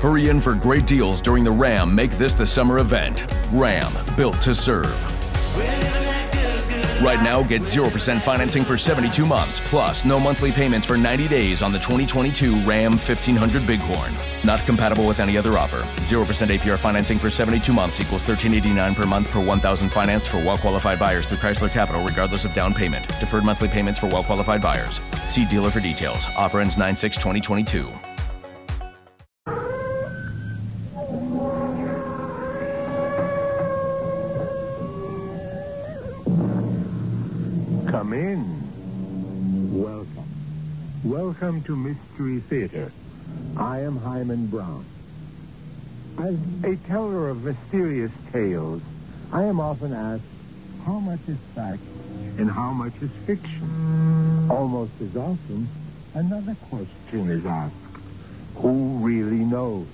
Hurry in for great deals during the RAM Make This the Summer event. RAM, built to serve. Right now, get 0% financing for 72 months, plus no monthly payments for 90 days on the 2022 Ram 1500 Bighorn. Not compatible with any other offer. 0% APR financing for 72 months equals 1389 per month per 1000 financed for well-qualified buyers through Chrysler Capital regardless of down payment. Deferred monthly payments for well-qualified buyers. See dealer for details. Offer ends 9-6-2022. Welcome to Mystery Theater. I am Himan Brown. As a teller of mysterious tales, I am often asked how much is fact and how much is fiction. Almost as often, another question is asked who really knows?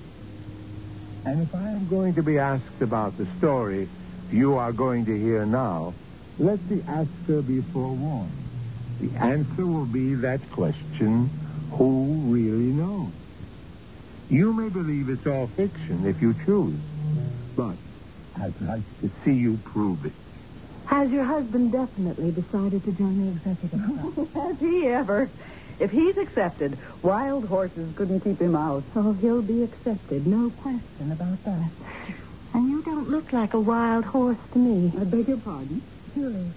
And if I am going to be asked about the story you are going to hear now, let the asker be forewarned. The answer will be that question, who really knows? You may believe it's all fiction if you choose, but I'd like to see you prove it. Has your husband definitely decided to join the executive club? Has he ever? If he's accepted, wild horses couldn't keep him out. oh, he'll be accepted. No question about that. And you don't look like a wild horse to me. I beg your pardon? Julie,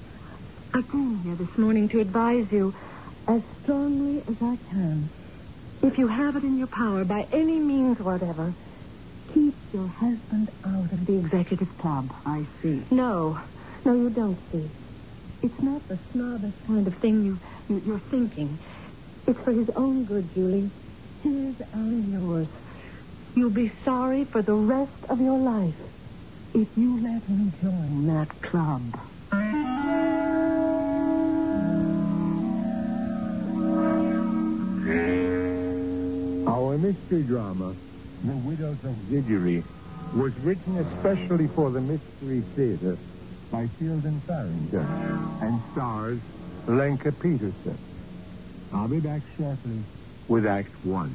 I came here this morning to advise you as strongly as I can. If you have it in your power, by any means whatever, keep your husband out of the executive club. I see. No, no, you don't see. It's not the snobbish kind of thing you, you you're thinking. It's for his own good, Julie. His and yours. You'll be sorry for the rest of your life if you let him join that club. Our mystery drama, The Widows of Zidgery, was written especially for the Mystery Theater by Fielden Farrington and stars Lenka Peterson. I'll be back shortly with Act One.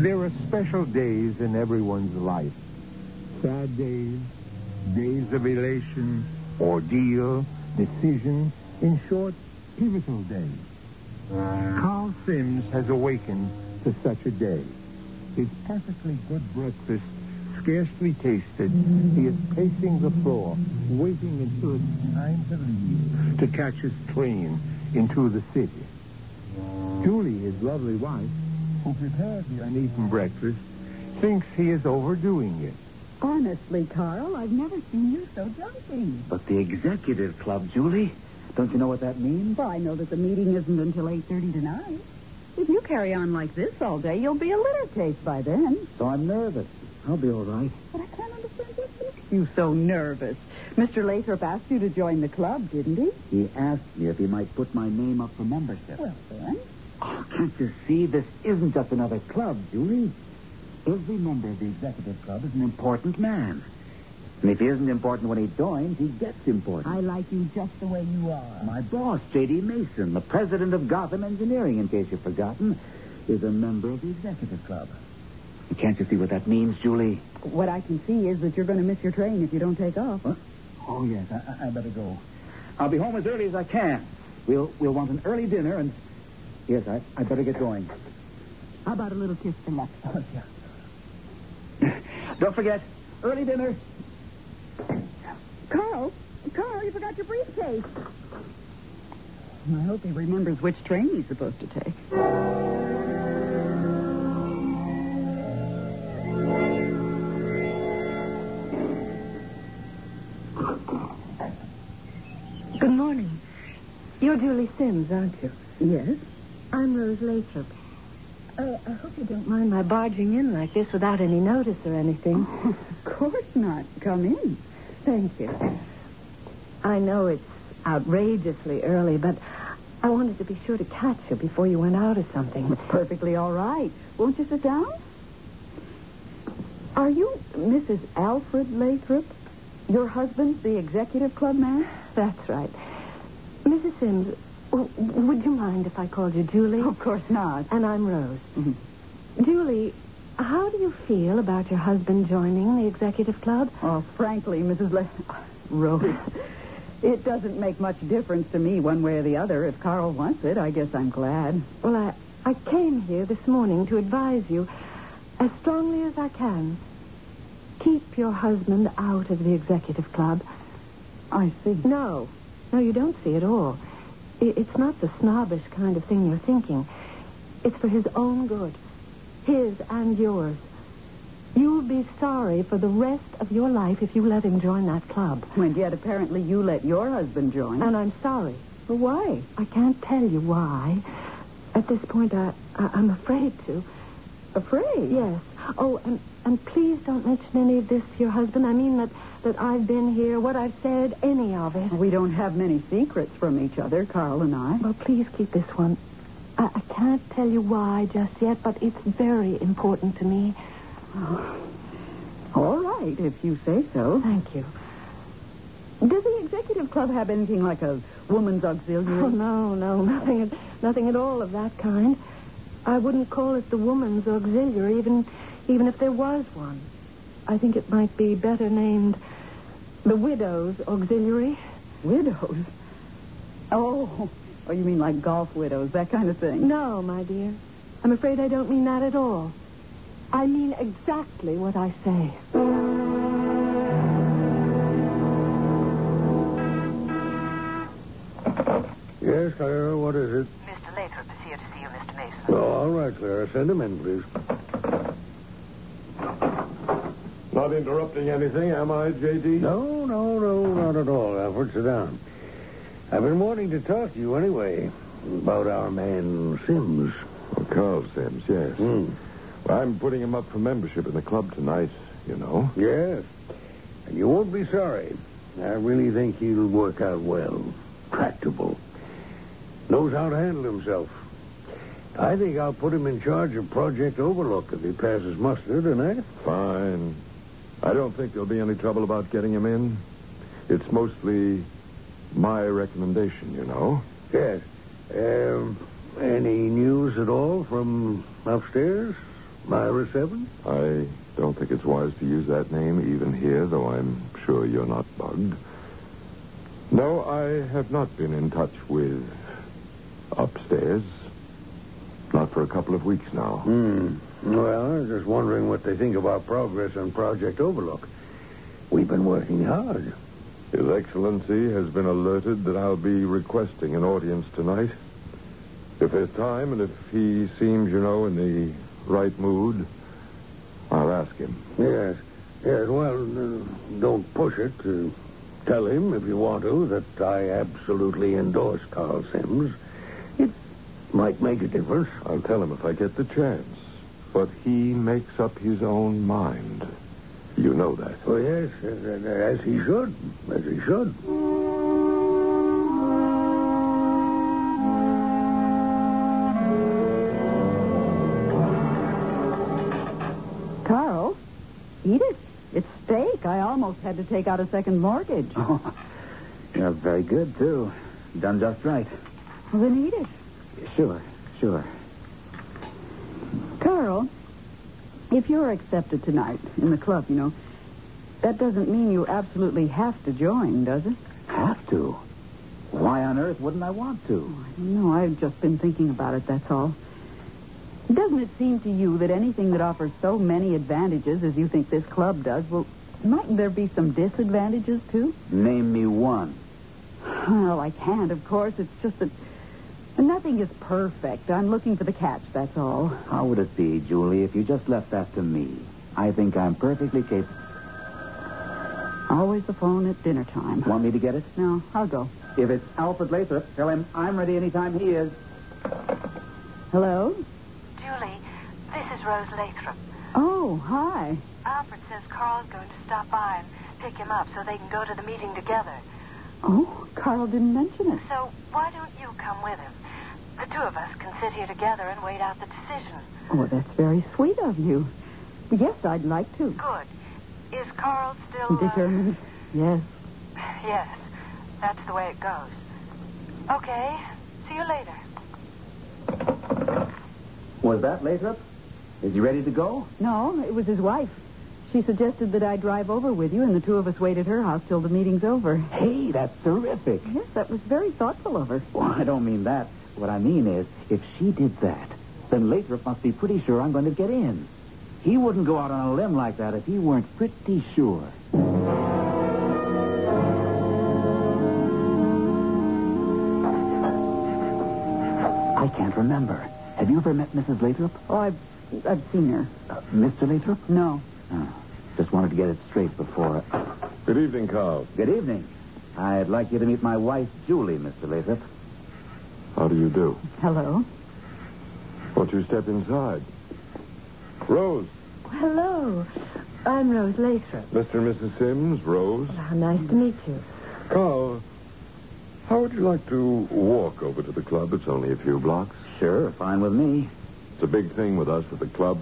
There are special days in everyone's life. Sad days, days of elation, ordeal, decision, in short, pivotal days. Carl Sims has awakened to such a day. His perfectly good breakfast scarcely tasted, he is pacing the floor, waiting until it's time to leave to catch his train into the city. Julie, his lovely wife, who prepared the uneaten breakfast, thinks he is overdoing it. Honestly, Carl, I've never seen you so jumpy. But the executive club, Julie, don't you know what that means? Well, I know that the meeting isn't until 8.30 tonight. If you carry on like this all day, you'll be a litter case by then. So I'm nervous. I'll be all right. But I can't understand what makes you so nervous. Mr. Lathrop asked you to join the club, didn't he? He asked me if he might put my name up for membership. Well, then. Oh, can't you see? This isn't just another club, Julie. Every member of the executive club is an important man. And if he isn't important when he joins, he gets important. I like you just the way you are. My boss, J.D. Mason, the president of Gotham Engineering, in case you've forgotten, is a member of the executive club. Can't you see what that means, Julie? What I can see is that you're going to miss your train if you don't take off. Huh? Oh, yes, I, I better go. I'll be home as early as I can. We'll we'll want an early dinner, and yes, I I better get going. How about a little kiss for luck? Oh, yeah. Don't forget, early dinner. Carl, Carl, you forgot your briefcase. I hope he remembers which train he's supposed to take. Good morning. You're Julie Sims, aren't you? Yes? I'm Rose Lathrop. Uh, I hope you don't mind my barging in like this without any notice or anything. of course not. Come in. Thank you. I know it's outrageously early, but I wanted to be sure to catch you before you went out or something. It's perfectly all right. Won't you sit down? Are you Mrs. Alfred Lathrop? Your husband's the executive club man? That's right. Mrs. Sims, w- would you mind if I called you Julie? Of course not. And I'm Rose. Mm-hmm. Julie, how do you feel about your husband joining the executive club? Oh, frankly, Mrs. Le... Rose, it doesn't make much difference to me one way or the other. If Carl wants it, I guess I'm glad. Well, I, I came here this morning to advise you as strongly as I can. Keep your husband out of the executive club. I see. No, no, you don't see at all. It's not the snobbish kind of thing you're thinking. It's for his own good, his and yours. You'll be sorry for the rest of your life if you let him join that club. And yet, apparently, you let your husband join. And I'm sorry. But why? I can't tell you why. At this point, I, I, I'm afraid to. Afraid? Yes. Oh, and, and please don't mention any of this to your husband. I mean that, that I've been here, what I've said, any of it. We don't have many secrets from each other, Carl and I. Well, please keep this one. I, I can't tell you why just yet, but it's very important to me. Oh. All right, if you say so. Thank you. Does the executive club have anything like a woman's auxiliary? Oh, no, no, nothing, nothing at all of that kind. I wouldn't call it the woman's auxiliary, even, even if there was one. I think it might be better named the widow's auxiliary. Widows? Oh, oh, you mean like golf widows, that kind of thing? No, my dear. I'm afraid I don't mean that at all. I mean exactly what I say. Yes, Clara, what is it? Mr. Lathrop is here to see you, Mr. Mason. Oh, all right, Clara. Send him in, please. Not interrupting anything, am I, J.D.? No, no, no, not at all, Alfred. Sit down. I've been wanting to talk to you anyway about our man Sims. Oh, Carl Sims, yes. Hmm. Well, I'm putting him up for membership in the club tonight, you know. Yes. And you won't be sorry. I really think he'll work out well. Tractable. Knows how to handle himself. I think I'll put him in charge of Project Overlook if he passes muster tonight. Fine. I don't think there'll be any trouble about getting him in. It's mostly my recommendation, you know. Yes. Um, any news at all from upstairs? Myra Seven? I don't think it's wise to use that name even here, though I'm sure you're not bugged. No, I have not been in touch with upstairs. Not for a couple of weeks now. Hmm. Well, I was just wondering what they think of our progress on Project Overlook. We've been working hard. His Excellency has been alerted that I'll be requesting an audience tonight. If there's time and if he seems, you know, in the right mood, I'll ask him. Yes. Yes, well, uh, don't push it. Uh, tell him, if you want to, that I absolutely endorse Carl Sims. It might make a difference. I'll tell him if I get the chance. But he makes up his own mind. You know that. Oh, yes, as, as he should. As he should. Carl, eat it. It's steak. I almost had to take out a second mortgage. Oh, you're very good, too. Done just right. Well, then eat it. Sure, sure. Carl, if you're accepted tonight in the club, you know, that doesn't mean you absolutely have to join, does it? Have to. Why on earth wouldn't I want to? Oh, I don't know. I've just been thinking about it, that's all. Doesn't it seem to you that anything that offers so many advantages as you think this club does, well, mightn't there be some disadvantages, too? Name me one. Well, I can't, of course. It's just that nothing is perfect. I'm looking for the catch, that's all. How would it be, Julie, if you just left that to me? I think I'm perfectly capable. Always the phone at dinner time. Want me to get it? No, I'll go. If it's Alfred Lathrop, tell him I'm ready anytime he is. Hello? Julie, this is Rose Lathrop. Oh, hi. Alfred says Carl's going to stop by and pick him up so they can go to the meeting together. Oh, Carl didn't mention it. So why don't you come with him? The two of us can sit here together and wait out the decision. Oh, that's very sweet of you. Yes, I'd like to. Good. Is Carl still uh, Determined? Yes. Yes, that's the way it goes. Okay, see you later. Was that Lathrop? Is he ready to go? No, it was his wife. She suggested that I drive over with you, and the two of us wait at her house till the meeting's over. Hey, that's terrific. Yes, that was very thoughtful of her. Well, I don't mean that. What I mean is, if she did that, then Lathrop must be pretty sure I'm going to get in. He wouldn't go out on a limb like that if he weren't pretty sure. I can't remember. Have you ever met Mrs. Lathrop? Oh, I've, I've seen her. Uh, Mr. Lathrop? No. Oh, just wanted to get it straight before. Good evening, Carl. Good evening. I'd like you to meet my wife, Julie, Mr. Lathrop. How do you do? Hello. Won't you step inside? Rose. Hello. I'm Rose Lathrop. Mr. and Mrs. Sims, Rose. How nice to meet you. Carl, how would you like to walk over to the club? It's only a few blocks. Sure, fine with me. It's a big thing with us at the club.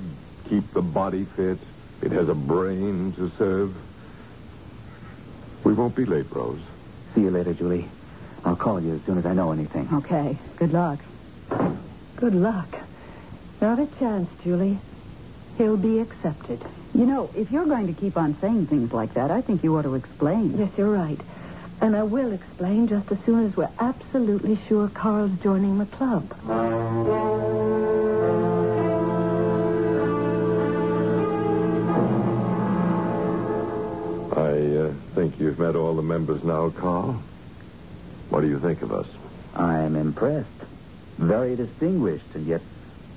Keep the body fit. It has a brain to serve. We won't be late, Rose. See you later, Julie. I'll call you as soon as I know anything. Okay. Good luck. Good luck. Not a chance, Julie. He'll be accepted. You know, if you're going to keep on saying things like that, I think you ought to explain. Yes, you're right. And I will explain just as soon as we're absolutely sure Carl's joining the club. I uh, think you've met all the members now, Carl. What do you think of us? I'm impressed. Very distinguished and yet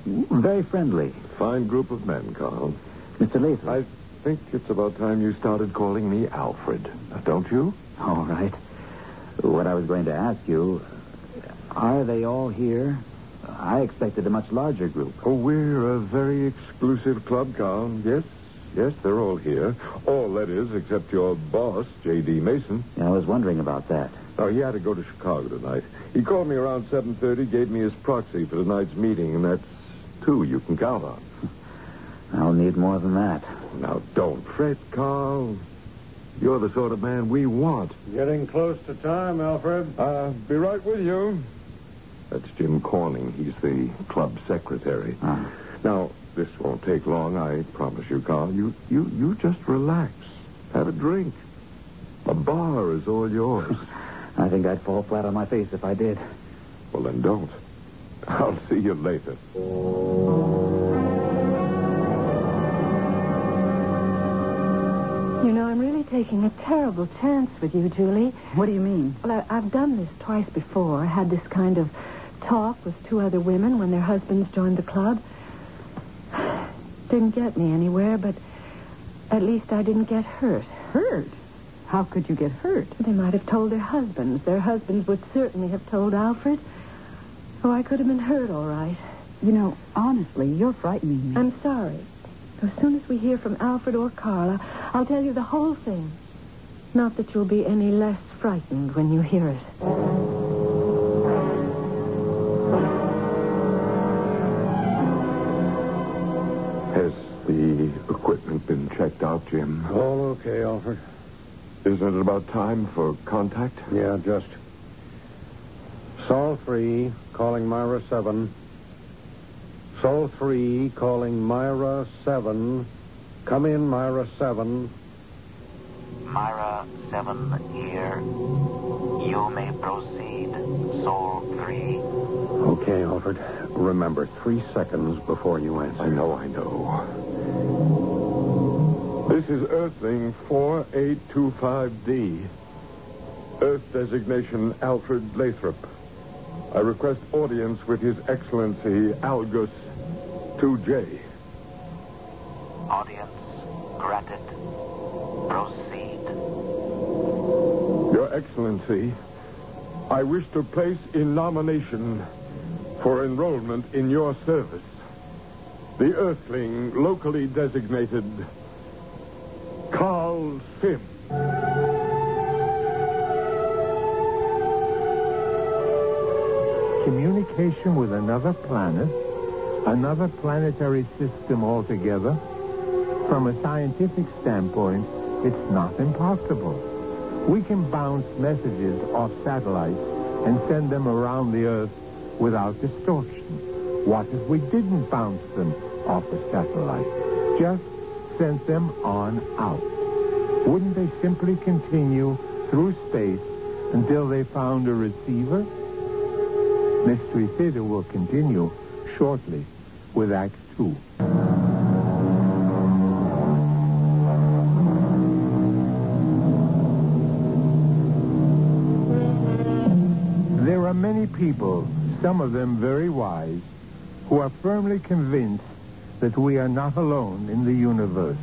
very friendly. Fine group of men, Carl. Mr. Lathrop. I think it's about time you started calling me Alfred. Uh, Don't you? All right. What I was going to ask you, are they all here? I expected a much larger group. Oh, we're a very exclusive club, Carl. Yes, yes, they're all here. All, that is, except your boss, J.D. Mason. Yeah, I was wondering about that. Oh, he had to go to Chicago tonight. He called me around 7.30, gave me his proxy for tonight's meeting, and that's two you can count on. I'll need more than that. Now, don't fret, Carl. You're the sort of man we want. Getting close to time, Alfred. Uh, be right with you. That's Jim Corning. He's the club secretary. Ah. Now, this won't take long, I promise you, Carl. You, you, you just relax. Have a drink. A bar is all yours. I think I'd fall flat on my face if I did. well, then don't. I'll see you later. You know, I'm really taking a terrible chance with you, Julie. What do you mean? Well, I, I've done this twice before. I had this kind of talk with two other women when their husbands joined the club. Didn't get me anywhere, but at least I didn't get hurt. Hurt? How could you get hurt? They might have told their husbands. Their husbands would certainly have told Alfred. Oh, I could have been hurt, all right. You know, honestly, you're frightening me. I'm sorry. As soon as we hear from Alfred or Carla, I'll tell you the whole thing. Not that you'll be any less frightened when you hear it. Has the equipment been checked out, Jim? All okay, Alfred. Isn't it about time for contact? Yeah, just. Sol 3, calling Myra 7. Sol 3, calling Myra 7. Come in, Myra 7. Myra 7 here. You may proceed. Sol 3. Okay, Alfred. Remember, three seconds before you answer. I know, I know. This is Earthling 4825D. Earth designation Alfred Lathrop. I request audience with His Excellency Algus 2J. Audience granted. Proceed. Your Excellency, I wish to place in nomination for enrollment in your service the Earthling locally designated Sim. Communication with another planet, another planetary system altogether. From a scientific standpoint, it's not impossible. We can bounce messages off satellites and send them around the Earth without distortion. What if we didn't bounce them off a satellite? Just sent them on out. Wouldn't they simply continue through space until they found a receiver? Mystery Theater will continue shortly with Act Two. There are many people, some of them very wise, who are firmly convinced that we are not alone in the universe.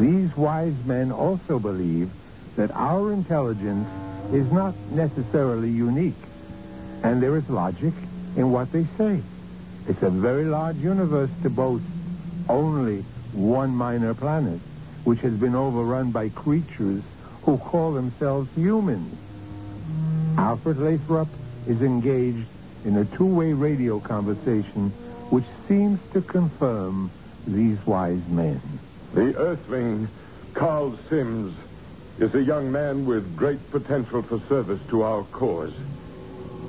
These wise men also believe that our intelligence is not necessarily unique, and there is logic in what they say. It's a very large universe to boast only one minor planet, which has been overrun by creatures who call themselves humans. Alfred Lathrop is engaged in a two-way radio conversation which seems to confirm these wise men. The Earthling, Carl Sims, is a young man with great potential for service to our cause.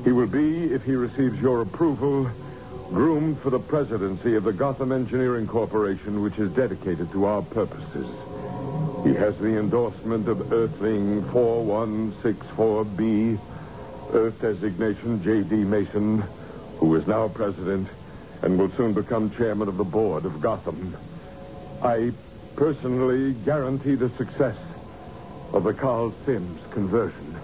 He will be, if he receives your approval, groomed for the presidency of the Gotham Engineering Corporation, which is dedicated to our purposes. He has the endorsement of Earthling 4164B, Earth designation J.D. Mason, who is now president and will soon become chairman of the board of Gotham. I personally guarantee the success of the Carl Sims conversion.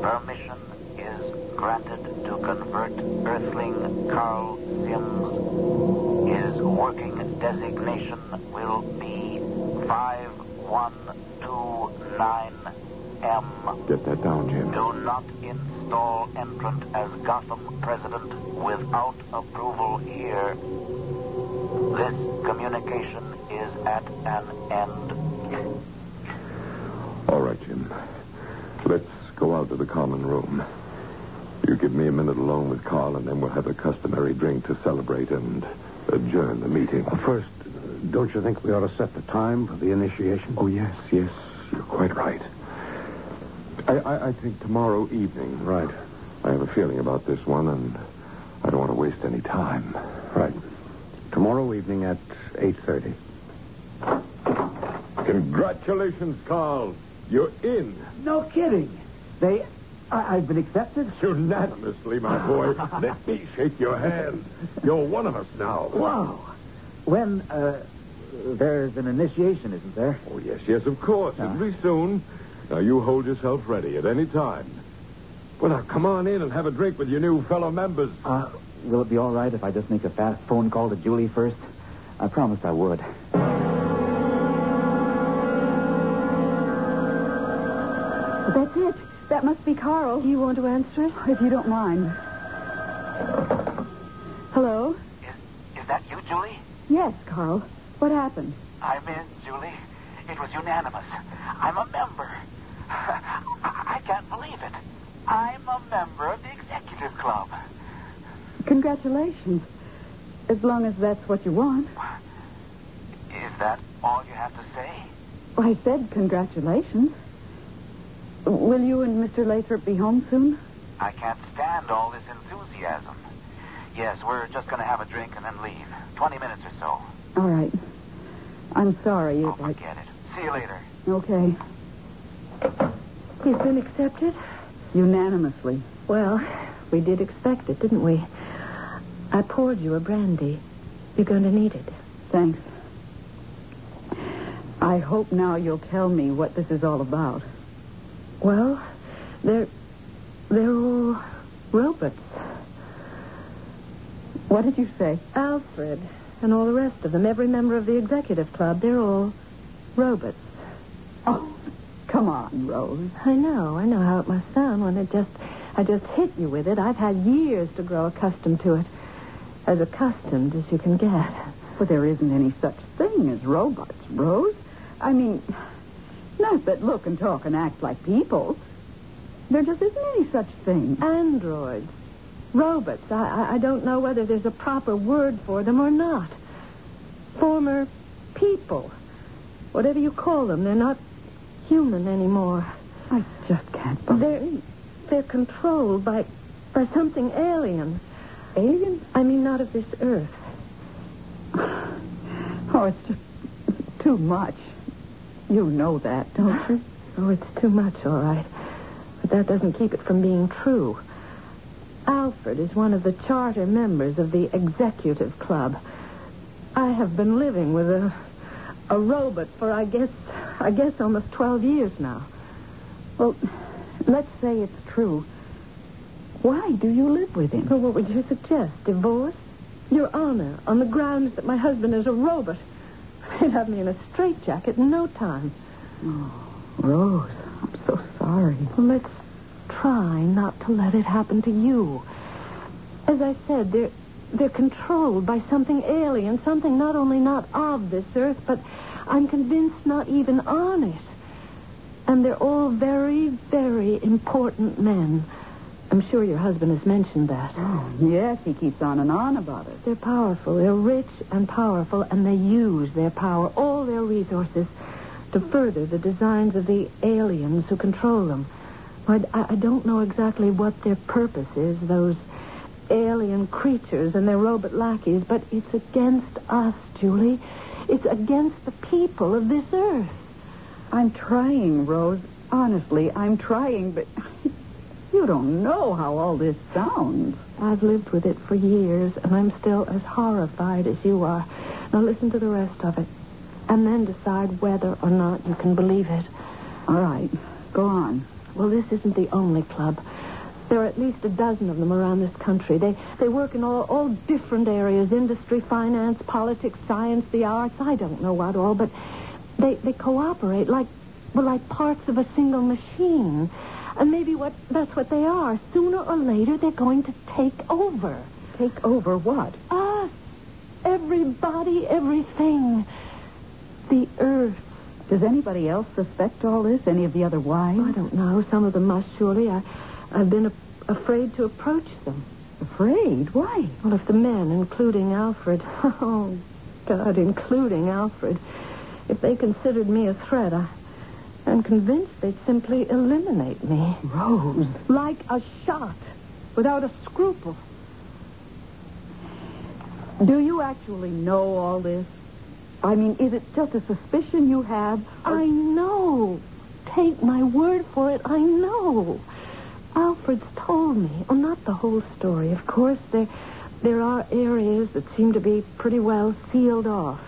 Permission is granted to convert Earthling Carl Sims. His working designation will be 5129M. Get that down, Jim. Do not install entrant as Gotham president without approval here. This communication is at an end. All right, Jim. Let's go out to the common room. You give me a minute alone with Carl, and then we'll have a customary drink to celebrate and adjourn the meeting. First, uh, don't you think we ought to set the time for the initiation? Oh, yes, yes. You're quite right. I, I, I think tomorrow evening. Right. I have a feeling about this one, and I don't want to waste any time. Right. Tomorrow evening at 8.30. Congratulations, Carl. You're in. No kidding. They. I, I've been accepted. Unanimously, my boy. Let me shake your hand. You're one of us now. Wow. When, uh, there's an initiation, isn't there? Oh, yes, yes, of course. Yeah. It'll be soon. Now, you hold yourself ready at any time. Well, now, come on in and have a drink with your new fellow members. Uh, will it be all right if I just make a fast phone call to Julie first? I promised I would. That must be Carl. Do you want to answer it? If you don't mind. Hello? Is, is that you, Julie? Yes, Carl. What happened? I'm in, Julie. It was unanimous. I'm a member. I, I can't believe it. I'm a member of the executive club. Congratulations. As long as that's what you want. Is that all you have to say? I said congratulations. Will you and Mr. Lathrop be home soon? I can't stand all this enthusiasm. Yes, we're just going to have a drink and then leave. Twenty minutes or so. All right. I'm sorry. Oh, if I... forget it. See you later. Okay. He's been accepted? Unanimously. Well, we did expect it, didn't we? I poured you a brandy. You're going to need it. Thanks. I hope now you'll tell me what this is all about. Well, they're they're all robots. What did you say? Alfred and all the rest of them, every member of the executive club, they're all robots. Oh, come on, Rose. I know, I know how it must sound when it just I just hit you with it. I've had years to grow accustomed to it. As accustomed as you can get. But there isn't any such thing as robots, Rose. I mean, not that look and talk and act like people. There just isn't any such thing. Androids. Robots. I, I, I don't know whether there's a proper word for them or not. Former people. Whatever you call them, they're not human anymore. I just can't believe They're, they're controlled by, by something alien. Alien? I mean, not of this earth. Oh, it's just too much. You know that, don't you? Oh, it's too much, all right. But that doesn't keep it from being true. Alfred is one of the charter members of the executive club. I have been living with a a robot for I guess I guess almost twelve years now. Well, let's say it's true. Why do you live with him? Well, what would you suggest? Divorce? Your Honor, on the grounds that my husband is a robot. They'd have me in a straitjacket in no time. Oh, Rose, I'm so sorry. Well, let's try not to let it happen to you. As I said, they're they're controlled by something alien, something not only not of this earth, but I'm convinced not even on it. And they're all very, very important men. I'm sure your husband has mentioned that. Oh, yes, he keeps on and on about it. They're powerful. They're rich and powerful, and they use their power, all their resources, to further the designs of the aliens who control them. I, I don't know exactly what their purpose is, those alien creatures and their robot lackeys, but it's against us, Julie. It's against the people of this earth. I'm trying, Rose. Honestly, I'm trying, but you don't know how all this sounds. I've lived with it for years, and I'm still as horrified as you are. Now listen to the rest of it, and then decide whether or not you can believe it. All right, go on. Well, this isn't the only club. There are at least a dozen of them around this country. They they work in all, all different areas industry, finance, politics, science, the arts. I don't know what all, but they, they cooperate like well, like parts of a single machine. And maybe what that's what they are. Sooner or later they're going to take over. Take over what? Us. Everybody, everything. The earth. Does anybody else suspect all this? Any of the other wives? I don't know. Some of them must surely. I I've been a- afraid to approach them. Afraid? Why? Well, if the men, including Alfred, oh, God, including Alfred, if they considered me a threat, I, I'm convinced they'd simply eliminate me. Rose. Like a shot, without a scruple. Do you actually know all this? I mean, is it just a suspicion you have? I know. Take my word for it, I know. Alfred's told me. Oh, not the whole story, of course. There, there are areas that seem to be pretty well sealed off.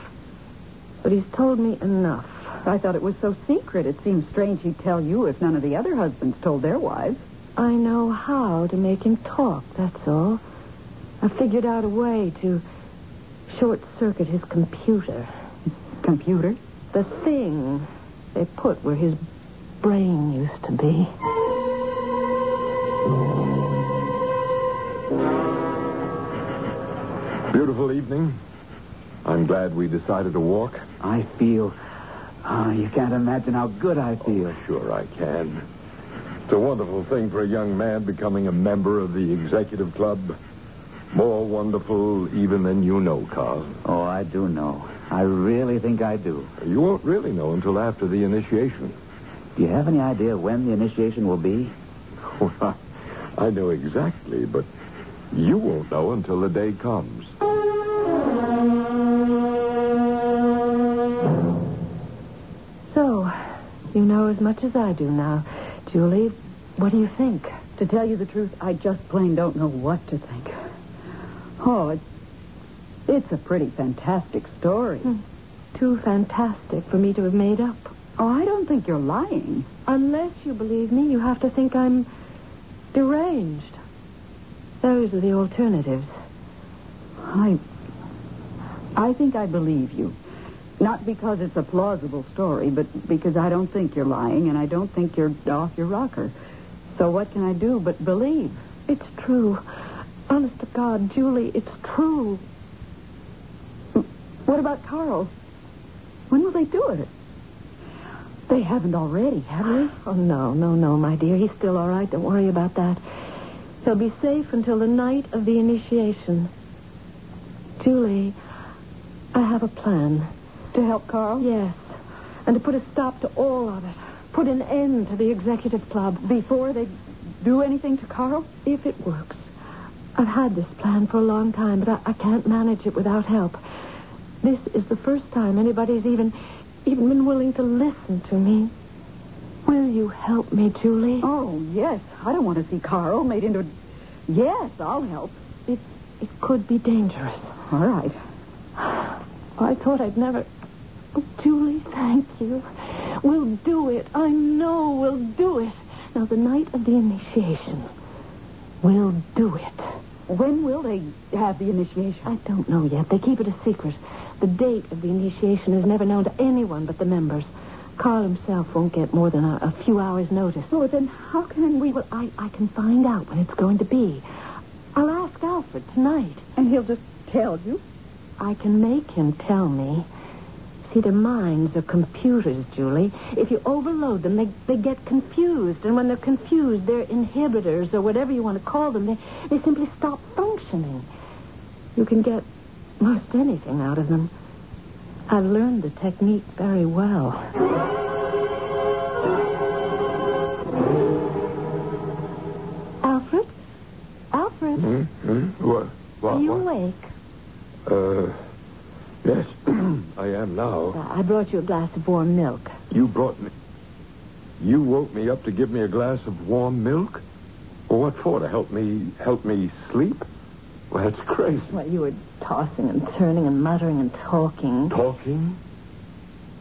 But he's told me enough. I thought it was so secret. It seems strange he'd tell you if none of the other husbands told their wives. I know how to make him talk, that's all. I figured out a way to short circuit his computer. Computer? The thing they put where his brain used to be. Beautiful evening. I'm glad we decided to walk. I feel. Ah, you can't imagine how good I feel. Sure, I can. It's a wonderful thing for a young man becoming a member of the executive club. More wonderful even than you know, Carl. Oh, I do know. I really think I do. You won't really know until after the initiation. Do you have any idea when the initiation will be? Well, I know exactly, but you won't know until the day comes. As much as I do now. Julie, what do you think? To tell you the truth, I just plain don't know what to think. Oh, it's, it's a pretty fantastic story. Hmm. Too fantastic for me to have made up. Oh, I don't think you're lying. Unless you believe me, you have to think I'm deranged. Those are the alternatives. I. I think I believe you. Not because it's a plausible story, but because I don't think you're lying and I don't think you're off your rocker. So what can I do but believe? It's true. Honest to God, Julie, it's true. What about Carl? When will they do it? They haven't already, have they? Oh, no, no, no, my dear. He's still all right. Don't worry about that. He'll be safe until the night of the initiation. Julie, I have a plan. To help Carl? Yes. And to put a stop to all of it. put an end to the executive club. Before they do anything to Carl? If it works. I've had this plan for a long time, but I, I can't manage it without help. This is the first time anybody's even even been willing to listen to me. Will you help me, Julie? Oh, yes. I don't want to see Carl made into a... Yes, I'll help. It it could be dangerous. All right. I thought I'd never. Oh, Julie, thank you. We'll do it. I know we'll do it. Now, the night of the initiation, we'll do it. When will they have the initiation? I don't know yet. They keep it a secret. The date of the initiation is never known to anyone but the members. Carl himself won't get more than a, a few hours' notice. Oh, then how can we... Well, I, I can find out when it's going to be. I'll ask Alfred tonight. And he'll just tell you? I can make him tell me. See, their minds are computers, Julie. If you overload them, they, they get confused. And when they're confused, their inhibitors, or whatever you want to call them, they, they simply stop functioning. You can get most anything out of them. I've learned the technique very well. Alfred? Alfred? Hmm? Hmm? What? What? Are you what? awake? Uh, yes, I am now. Uh, I brought you a glass of warm milk. You brought me. You woke me up to give me a glass of warm milk? Well, what for? To help me help me sleep? Well, that's crazy. Well, you were tossing and turning and muttering and talking. Talking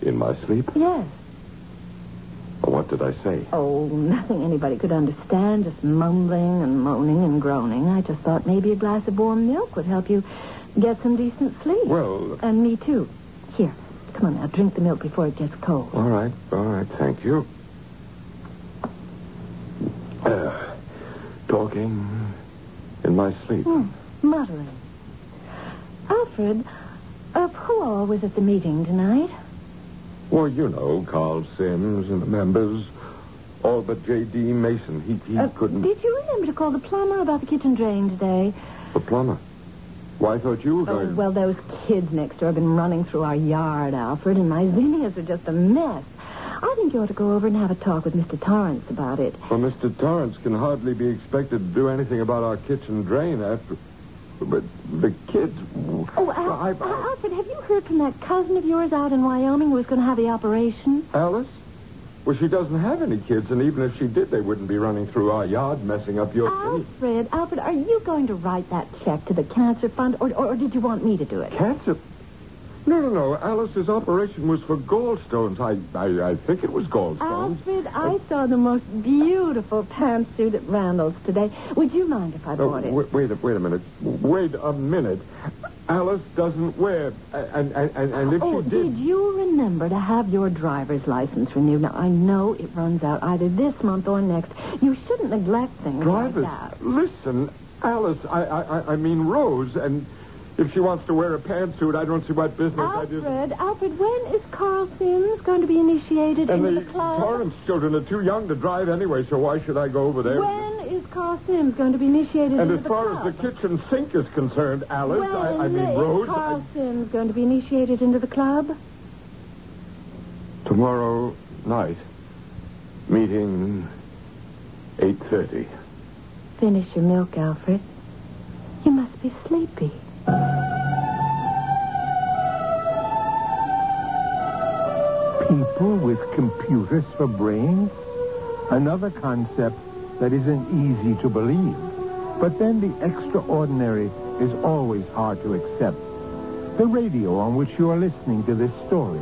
in my sleep? Yes. Well, what did I say? Oh, nothing anybody could understand, just mumbling and moaning and groaning. I just thought maybe a glass of warm milk would help you get some decent sleep. Well, And me too. Here, come on now, drink the milk before it gets cold. all right, all right, thank you. Uh, talking in my sleep. Hmm, muttering. Alfred, uh, who all was at the meeting tonight? Well, you know, Carl Sims and the members, all but J.D. Mason. He, he Uh, couldn't. Did you remember to call the plumber about the kitchen drain today? The plumber. Well, I thought you were Oh, going. well, those kids next door have been running through our yard, Alfred, and my zinnias are just a mess. I think you ought to go over and have a talk with Mr. Torrance about it. Well, Mr. Torrance can hardly be expected to do anything about our kitchen drain after. But the kids. Oh, Al- I- Al- Alfred, have you heard from that cousin of yours out in Wyoming who was going to have the operation? Alice? Well, she doesn't have any kids, and even if she did, they wouldn't be running through our yard, messing up your. Alfred, Alfred, are you going to write that check to the cancer fund, or, or, or did you want me to do it? Cancer? No, no, no. Alice's operation was for gallstones. I, I, I think it was gallstones. Alfred, I saw the most beautiful pantsuit at Randall's today. Would you mind if I Oh, bought it? wait, wait, a, wait a minute. Wait a minute. Alice doesn't wear, and and and, and if Oh, she did did, you remember to have your driver's license renewed? Now, I know it runs out either this month or next. You shouldn't neglect things drivers, like that. listen, Alice. I, I I- mean Rose, and if she wants to wear a pantsuit, I don't see what business I do. Alfred, Alfred, when is Carl Sims going to be initiated And into the the club? Torrance children are too young to drive anyway, so why should I go over there? When Carl Sims going to be initiated and into as the far club? as far as the kitchen sink is concerned, Alice, when I, I mean is Rose. Carl I- Sims going to be initiated into the club? tomorrow night, meeting eight thirty. Finish your milk, Alfred. You must be sleepy. People with computers for brains? Another concept that isn't easy to believe. But then the extraordinary is always hard to accept. The radio on which you are listening to this story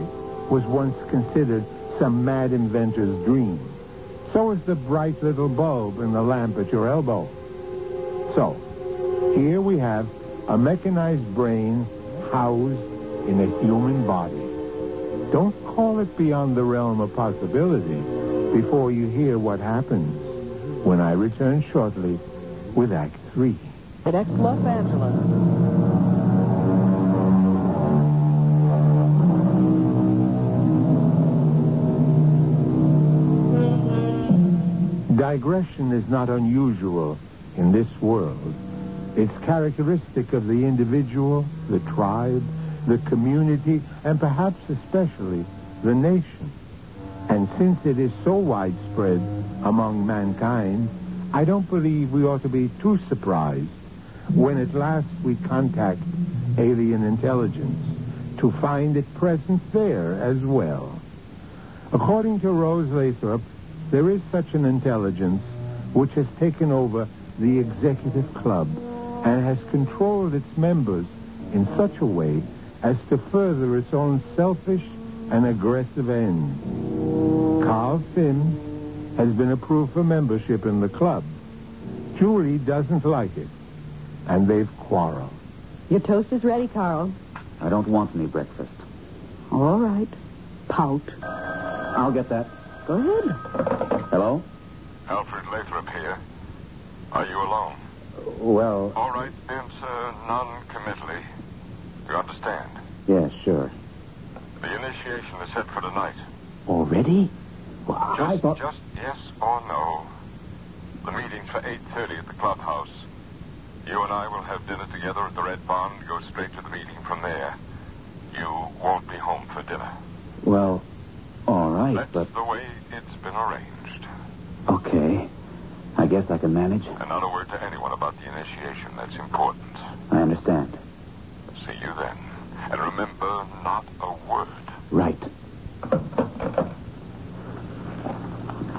was once considered some mad inventor's dream. So is the bright little bulb in the lamp at your elbow. So, here we have a mechanized brain housed in a human body. Don't call it beyond the realm of possibility before you hear what happens when I return shortly with Act Three. FedEx Los Angeles. Digression is not unusual in this world. It's characteristic of the individual, the tribe, the community, and perhaps especially the nation. And since it is so widespread among mankind, I don't believe we ought to be too surprised when at last we contact alien intelligence to find it present there as well. According to Rose Lathrop, there is such an intelligence which has taken over the executive club and has controlled its members in such a way as to further its own selfish and aggressive ends. Carl Finn has been approved for membership in the club. Julie doesn't like it, and they've quarreled. Your toast is ready, Carl. I don't want any breakfast. Oh, all right. Pout. I'll get that. Go ahead. Hello? Alfred Lathrop here. Are you alone? Well, All right, answer non-committally. You understand? yes, sure. The initiation is set for tonight. Already? Well, Just, I thought... just yes or no. The meeting's for 8.30 at the clubhouse. You and I will have dinner together at the Red Barn and go straight to the meeting from there. You won't be home for dinner. Well, all right, That's but... the way it's been arranged. Okay. I guess I can manage. And not a word to anyone about the initiation. That's important. I understand. See you then. And remember, not a word. Right.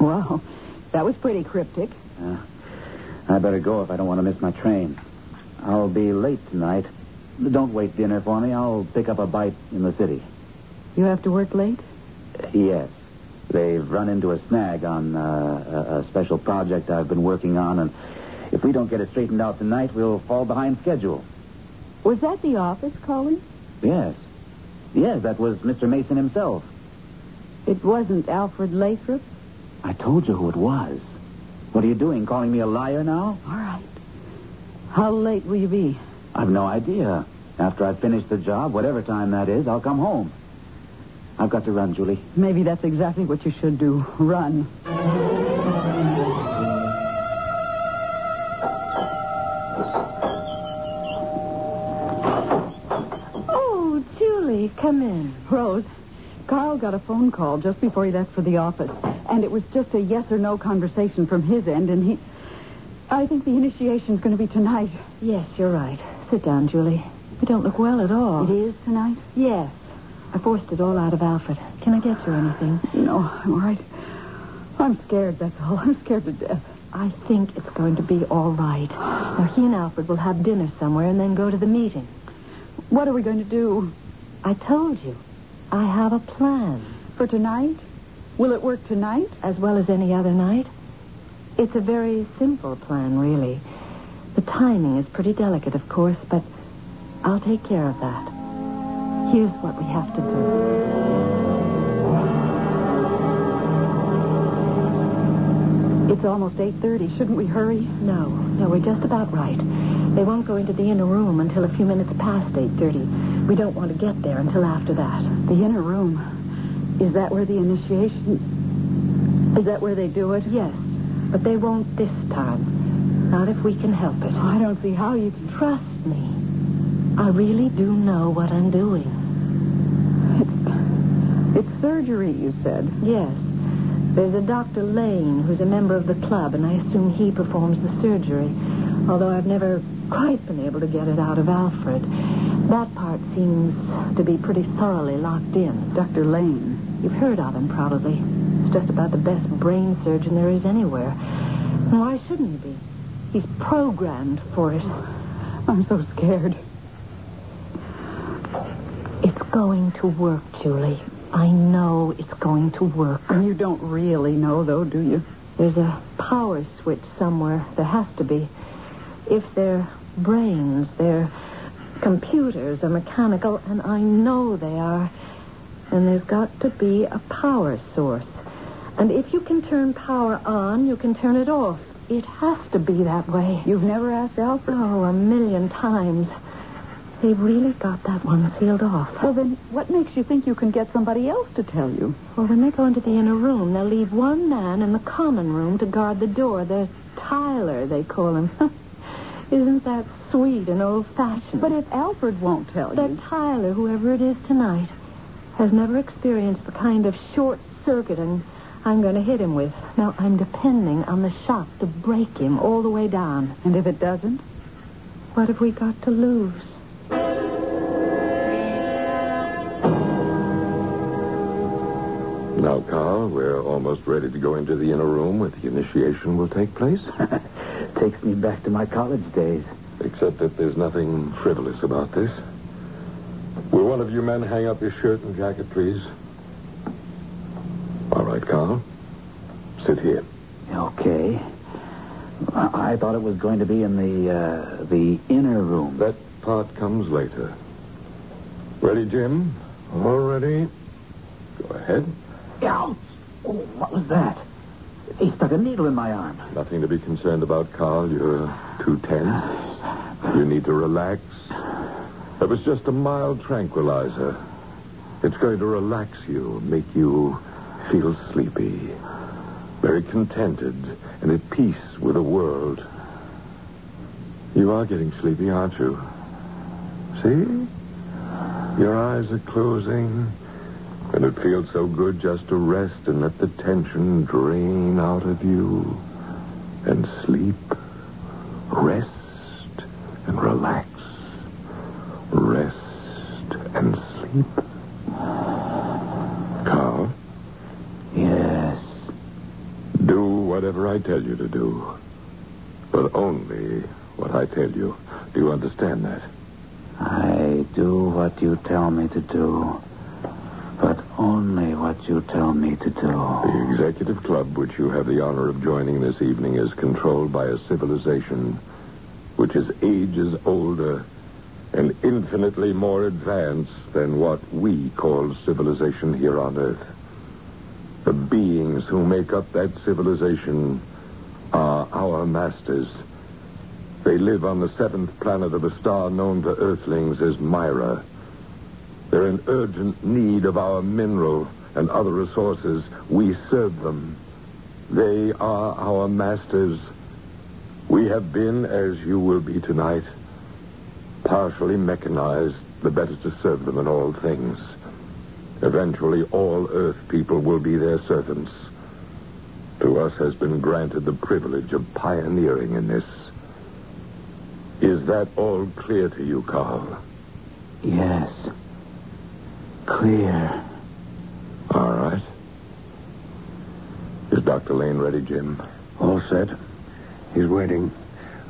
Well, that was pretty cryptic. Uh, I better go if I don't want to miss my train. I'll be late tonight. Don't wait dinner for me. I'll pick up a bite in the city. You have to work late? Yes. They've run into a snag on uh, a, a special project I've been working on, and if we don't get it straightened out tonight, we'll fall behind schedule. Was that the office calling? Yes. Yes, that was Mr. Mason himself. It wasn't Alfred Lathrop? I told you who it was. What are you doing, calling me a liar now? All right. How late will you be? I've no idea. After I finish the job, whatever time that is, I'll come home. I've got to run, Julie. Maybe that's exactly what you should do. Run. Oh, Julie, come in. Rose, Carl got a phone call just before he left for the office, and it was just a yes or no conversation from his end, and he. I think the initiation's going to be tonight. Yes, you're right. Sit down, Julie. You don't look well at all. It is tonight? Yes. I forced it all out of Alfred. Can I get you anything? No, I'm all right. I'm scared, that's all. I'm scared to death. I think it's going to be all right. Now, he and Alfred will have dinner somewhere and then go to the meeting. What are we going to do? I told you. I have a plan. For tonight? Will it work tonight? As well as any other night. It's a very simple plan, really. The timing is pretty delicate, of course, but I'll take care of that. Here's what we have to do. It's almost 8.30. Shouldn't we hurry? No, no, we're just about right. They won't go into the inner room until a few minutes past 8.30. We don't want to get there until after that. The inner room. Is that where the initiation... Is that where they do it? Yes, but they won't this time. Not if we can help it. I don't see how you can... Trust me. I really do know what I'm doing. It's, it's surgery, you said. Yes. There's a Dr. Lane who's a member of the club, and I assume he performs the surgery. Although I've never quite been able to get it out of Alfred. That part seems to be pretty thoroughly locked in. Dr. Lane. You've heard of him, probably. He's just about the best brain surgeon there is anywhere. And why shouldn't he be? He's programmed for it. Oh, I'm so scared. It's going to work, Julie. I know it's going to work. And you don't really know, though, do you? There's a power switch somewhere. There has to be. If they're brains, they're computers are mechanical, and I know they are. And there's got to be a power source. And if you can turn power on, you can turn it off. It has to be that way. You've never asked Alfred? Oh, a million times. They've really got that one sealed off. Well, then what makes you think you can get somebody else to tell you? Well, when they go into the inner room, they'll leave one man in the common room to guard the door. The Tyler, they call him. Isn't that sweet and old-fashioned? But if Alfred won't tell you... Tyler, whoever it is tonight, has never experienced the kind of short circuit and I'm going to hit him with. Now, I'm depending on the shock to break him all the way down. And if it doesn't? What have we got to lose? Now, Carl, we're almost ready to go into the inner room where the initiation will take place. Takes me back to my college days. Except that there's nothing frivolous about this. Will one of you men hang up your shirt and jacket, please? All right, Carl. Sit here. Okay. I, thought it was going to be in the uh, the inner room. That part comes later. Ready, Jim? All ready? Go ahead. Ouch! Oh, what was that? He stuck a needle in my arm. Nothing to be concerned about, Carl. You're too tense. You need to relax. That was just a mild tranquilizer. It's going to relax you, make you feel sleepy, very contented, and at peace with the world. You are getting sleepy, aren't you? See? Your eyes are closing, and it feels so good just to rest and let the tension drain out of you and sleep. Rest and relax. Rest and sleep. Carl, Yes. do whatever I tell you to do. But only what I tell you. Do you understand that? I do what you tell me to do, but only what you tell me to do. The executive club, which you have the honor of joining this evening, is controlled by a civilization which is ages older and infinitely more advanced than what we call civilization here on Earth. The beings who make up that civilization are our masters. They live on the seventh planet of a star known to Earthlings as Mira. They're in urgent need of our mineral and other resources. We serve them. They are our masters. We have been, as you will be tonight, partially mechanized, the better to serve them in all things. Eventually, all Earth people will be their servants. To us has been granted the privilege of pioneering in this. Is that all clear to you, Carl? Yes. Clear. All right. Is Dr. Lane ready, Jim? All set. He's waiting.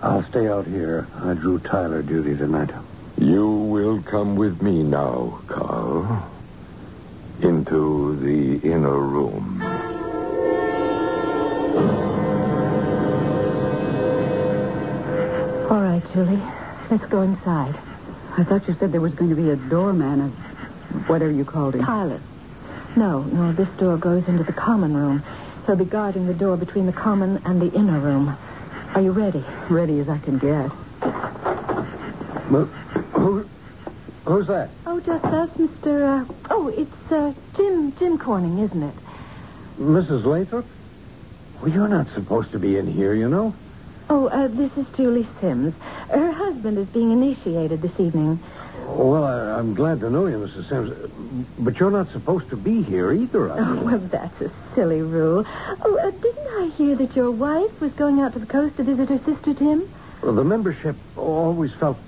I'll stay out here. I drew Tyler duty tonight. You will come with me now, Carl. Into the inner room. All right, Julie. Let's go inside. I thought you said there was going to be a doorman of whatever you called him. Pilot. No, no, this door goes into the common room. He'll be guarding the door between the common and the inner room. Are you ready? Ready as I can get. Who, who's that? Oh, just us, Mr. Uh, oh, it's uh, Jim Jim Corning, isn't it? Mrs. Lathrop? Well, you're not supposed to be in here, you know. Oh, uh, this is Julie Sims. Her husband is being initiated this evening. Well, I, I'm glad to know you, Mrs. Sims. But you're not supposed to be here either, I Oh, well, that's a silly rule. Oh, uh, didn't I hear that your wife was going out to the coast to visit her sister, Tim? Well, the membership always felt.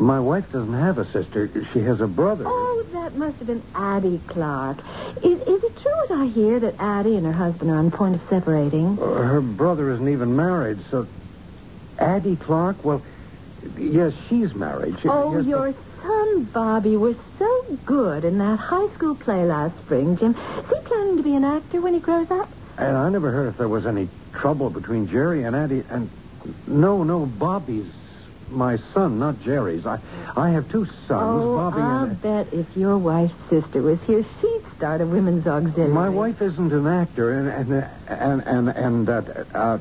My wife doesn't have a sister. She has a brother. Oh, that must have been Addie Clark. Is, is it true what I hear that Addie and her husband are on the point of separating? Uh, Her brother isn't even married, so. Addie Clark? Well, yes, she's married. She, Oh, yes, your son, Bobby, was so good in that high school play last spring, Jim. Is he planning to be an actor when he grows up? And I never heard if there was any trouble between Jerry and Addie. And no, no, Bobby's my son, not Jerry's. I, I have two sons, oh, Bobby I'll and. bet if your wife's sister was here, she'd start a women's auxiliary. My wife isn't an actor, and and and and, and uh, uh,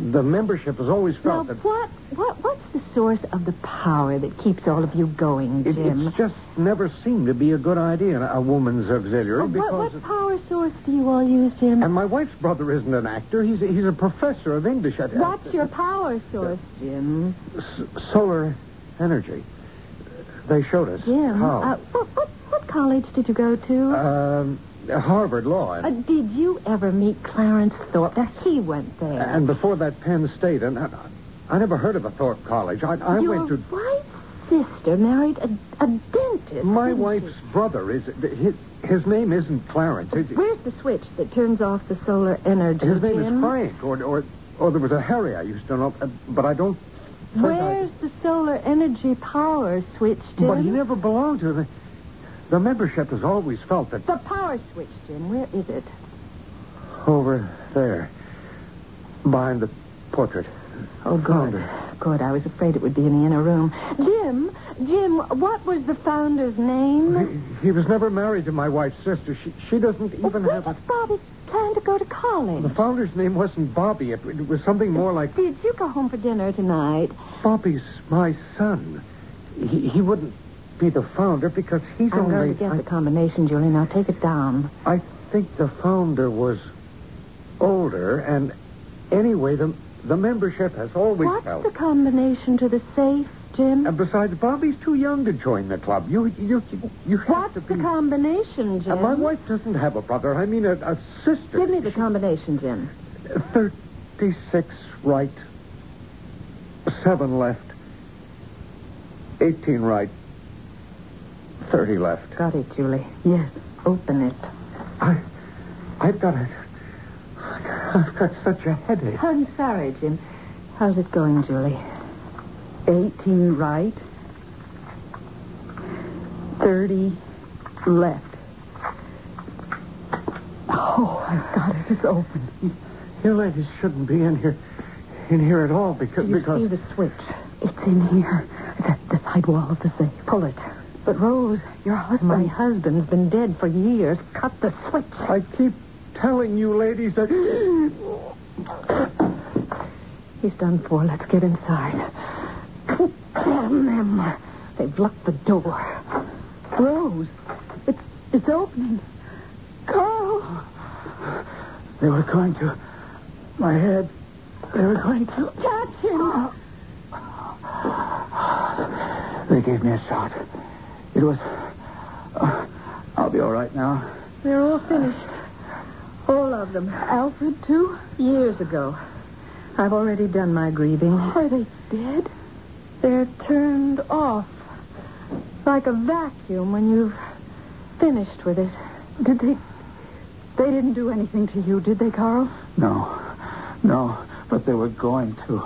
the membership has always Now, felt that what, what, what's the source of the power that keeps all of you going, it, Jim? it's just never seemed to be a good idea, a woman's auxiliary, Oh, what, because. what power source do you all use, Jim? And my wife's brother isn't an actor. He's a, he's a professor of English at What's your power source, Jim? s- solar energy. They showed us Jim, how. uh, what, what college did you go to? Um, Harvard Law. Uh, did you ever meet Clarence Thorpe? Now, he went there. and before that, Penn State. And I, I never heard of a Thorpe College. I, I Your went to. wife's sister married a, a dentist. My wife's she? brother is. His, his name isn't Clarence. It, Where's the switch that turns off the solar energy? his name Jim? is Frank. Or, or, or there was a Harry I used to know. uh, But I don't. think I- Where's the solar energy power switch, Jim? But he never belonged to the. The membership has always felt that The power switch, Jim. Where is it? over there, behind the portrait. Oh, Found good. Good. I was afraid it would be in the inner room. Jim, Jim, what was the founder's name? He, he was never married to my wife's sister. She she doesn't even Where have a. Bobby plan to go to college? The founder's name wasn't Bobby. It, it was something more like Did you go home for dinner tonight? Bobby's my son. He, he wouldn't be the founder because he's I'm only. going to get I, the combination, Julie. Now take it down. I think the founder was older, and anyway, the the membership has always What's felt. the combination to the safe, Jim? And besides, Bobby's too young to join the club. You you you, you have What's to be... the combination, Jim? Uh, my wife doesn't have a brother. I mean, a, a sister. Give me the combination, Jim. Thirty-six right, seven left, eighteen right, thirty left. Got it, Julie. Yes. Open it. I, I've got a, I've got such a headache. I'm sorry, Jim. How's it going, Julie? 18 right, 30 left. Oh, I've got it. It's open. You ladies shouldn't be in here, in here at all because You because see the switch. It's in here. The, the side wall of the safe. Pull it. But Rose, your husband. My husband's been dead for years. Cut the switch. I keep telling you ladies that. He's done for. Let's get inside. Oh, Damn them. They've locked the door. Rose, it's it's opening. Carl. They were going to. My head. They were going to. Catch him. Oh. They gave me a shot. It was. uh, I'll be all right now. They're all finished. All of them. Alfred, too? Years ago. I've already done my grieving. Are they dead? They're turned off. Like a vacuum when you've finished with it. Did they... They didn't do anything to you, did they, Carl? No. No. But they were going to.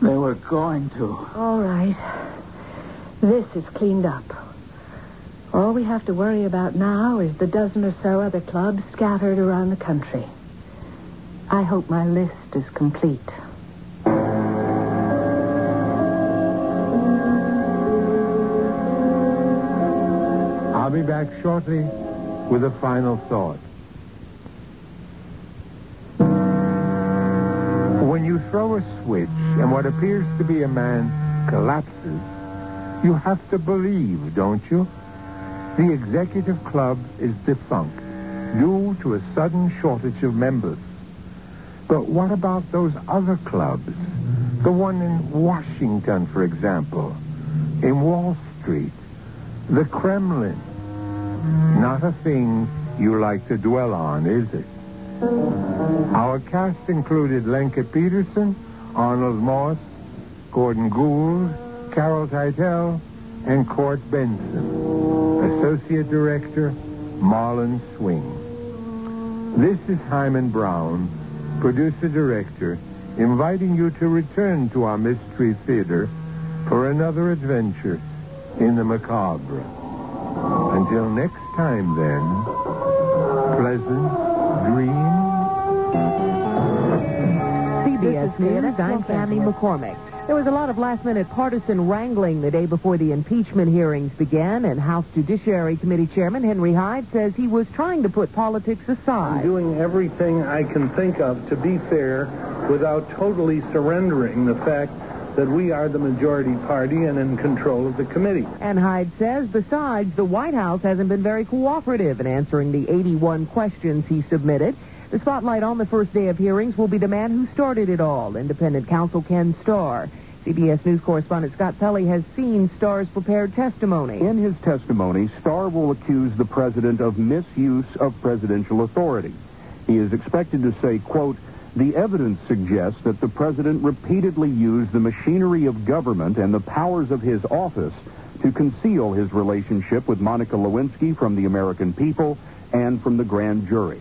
They were going to. All right. This is cleaned up. All we have to worry about now is the dozen or so other clubs scattered around the country. I hope my list is complete. I'll be back shortly with a final thought. When you throw a switch and what appears to be a man collapses, you have to believe, don't you? The executive club is defunct due to a sudden shortage of members. But what about those other clubs? The one in Washington, for example, in Wall Street, the Kremlin. Not a thing you like to dwell on, is it? Our cast included Lenka Peterson, Arnold Moss, Gordon Gould, Carol Teitel, and Court Benson. Associate Director, Marlon Swing. This is Himan Brown, producer director, inviting you to return to our Mystery Theater for another adventure in the macabre. Until next time, then, pleasant dreams. CBS News, I'm Tammy McCormick. There was a lot of last-minute partisan wrangling the day before the impeachment hearings began, and House Judiciary Committee Chairman Henry Hyde says he was trying to put politics I'm aside. doing everything I can think of to be fair without totally surrendering the fact that we are the majority party and in control of the committee. And Hyde says, besides, the White House hasn't been very cooperative in answering the 81 questions he submitted. The spotlight on the first day of hearings will be the man who started it all, independent counsel Ken Starr. CBS News correspondent Scott Pelley has seen Starr's prepared testimony. In his testimony, Starr will accuse the president of misuse of presidential authority. He is expected to say, quote, the evidence suggests that the president repeatedly used the machinery of government and the powers of his office to conceal his relationship with Monica Lewinsky from the American people and from the grand jury.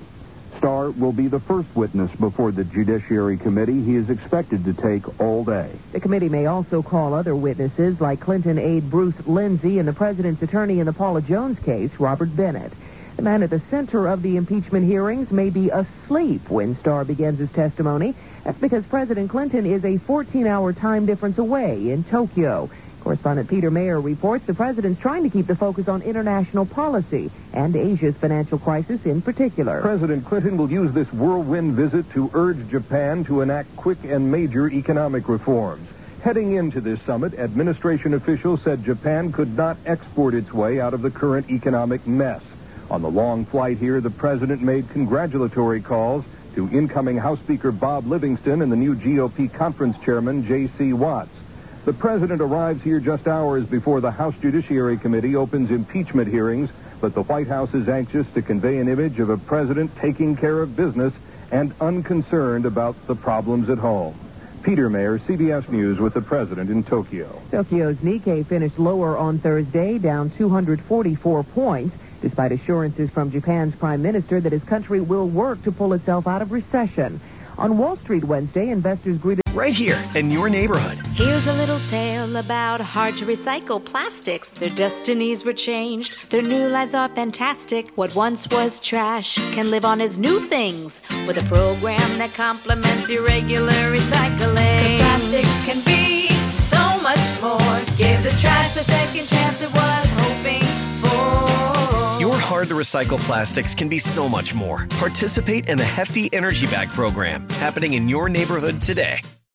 Starr will be the first witness before the Judiciary Committee. He is expected to take all day. The committee may also call other witnesses like Clinton aide Bruce Lindsey and the president's attorney in the Paula Jones case, Robert Bennett. The man at the center of the impeachment hearings may be asleep when Starr begins his testimony. That's because President Clinton is a 14-hour time difference away in Tokyo. Correspondent Peter Maer reports the president's trying to keep the focus on international policy and Asia's financial crisis in particular. President Clinton will use this whirlwind visit to urge Japan to enact quick and major economic reforms. Heading into this summit, administration officials said Japan could not export its way out of the current economic mess. On the long flight here, the president made congratulatory calls to incoming House Speaker Bob Livingston and the new GOP conference chairman J.C. Watts. The president arrives here just hours before the House Judiciary Committee opens impeachment hearings, but the White House is anxious to convey an image of a president taking care of business and unconcerned about the problems at home. Peter Maer, CBS News, with the president in Tokyo. Tokyo's Nikkei finished lower on Thursday, down 244 points, despite assurances from Japan's prime minister that his country will work to pull itself out of recession. On Wall Street Wednesday, investors greeted. Right here in your neighborhood. Here's a little tale about hard to recycle plastics. Their destinies were changed, their new lives are fantastic. What once was trash can live on as new things with a program that complements your regular recycling. Cause plastics can be so much more. Give this trash the second chance hard to recycle plastics can be so much more. Participate in the Hefty Energy Bag program happening in your neighborhood today.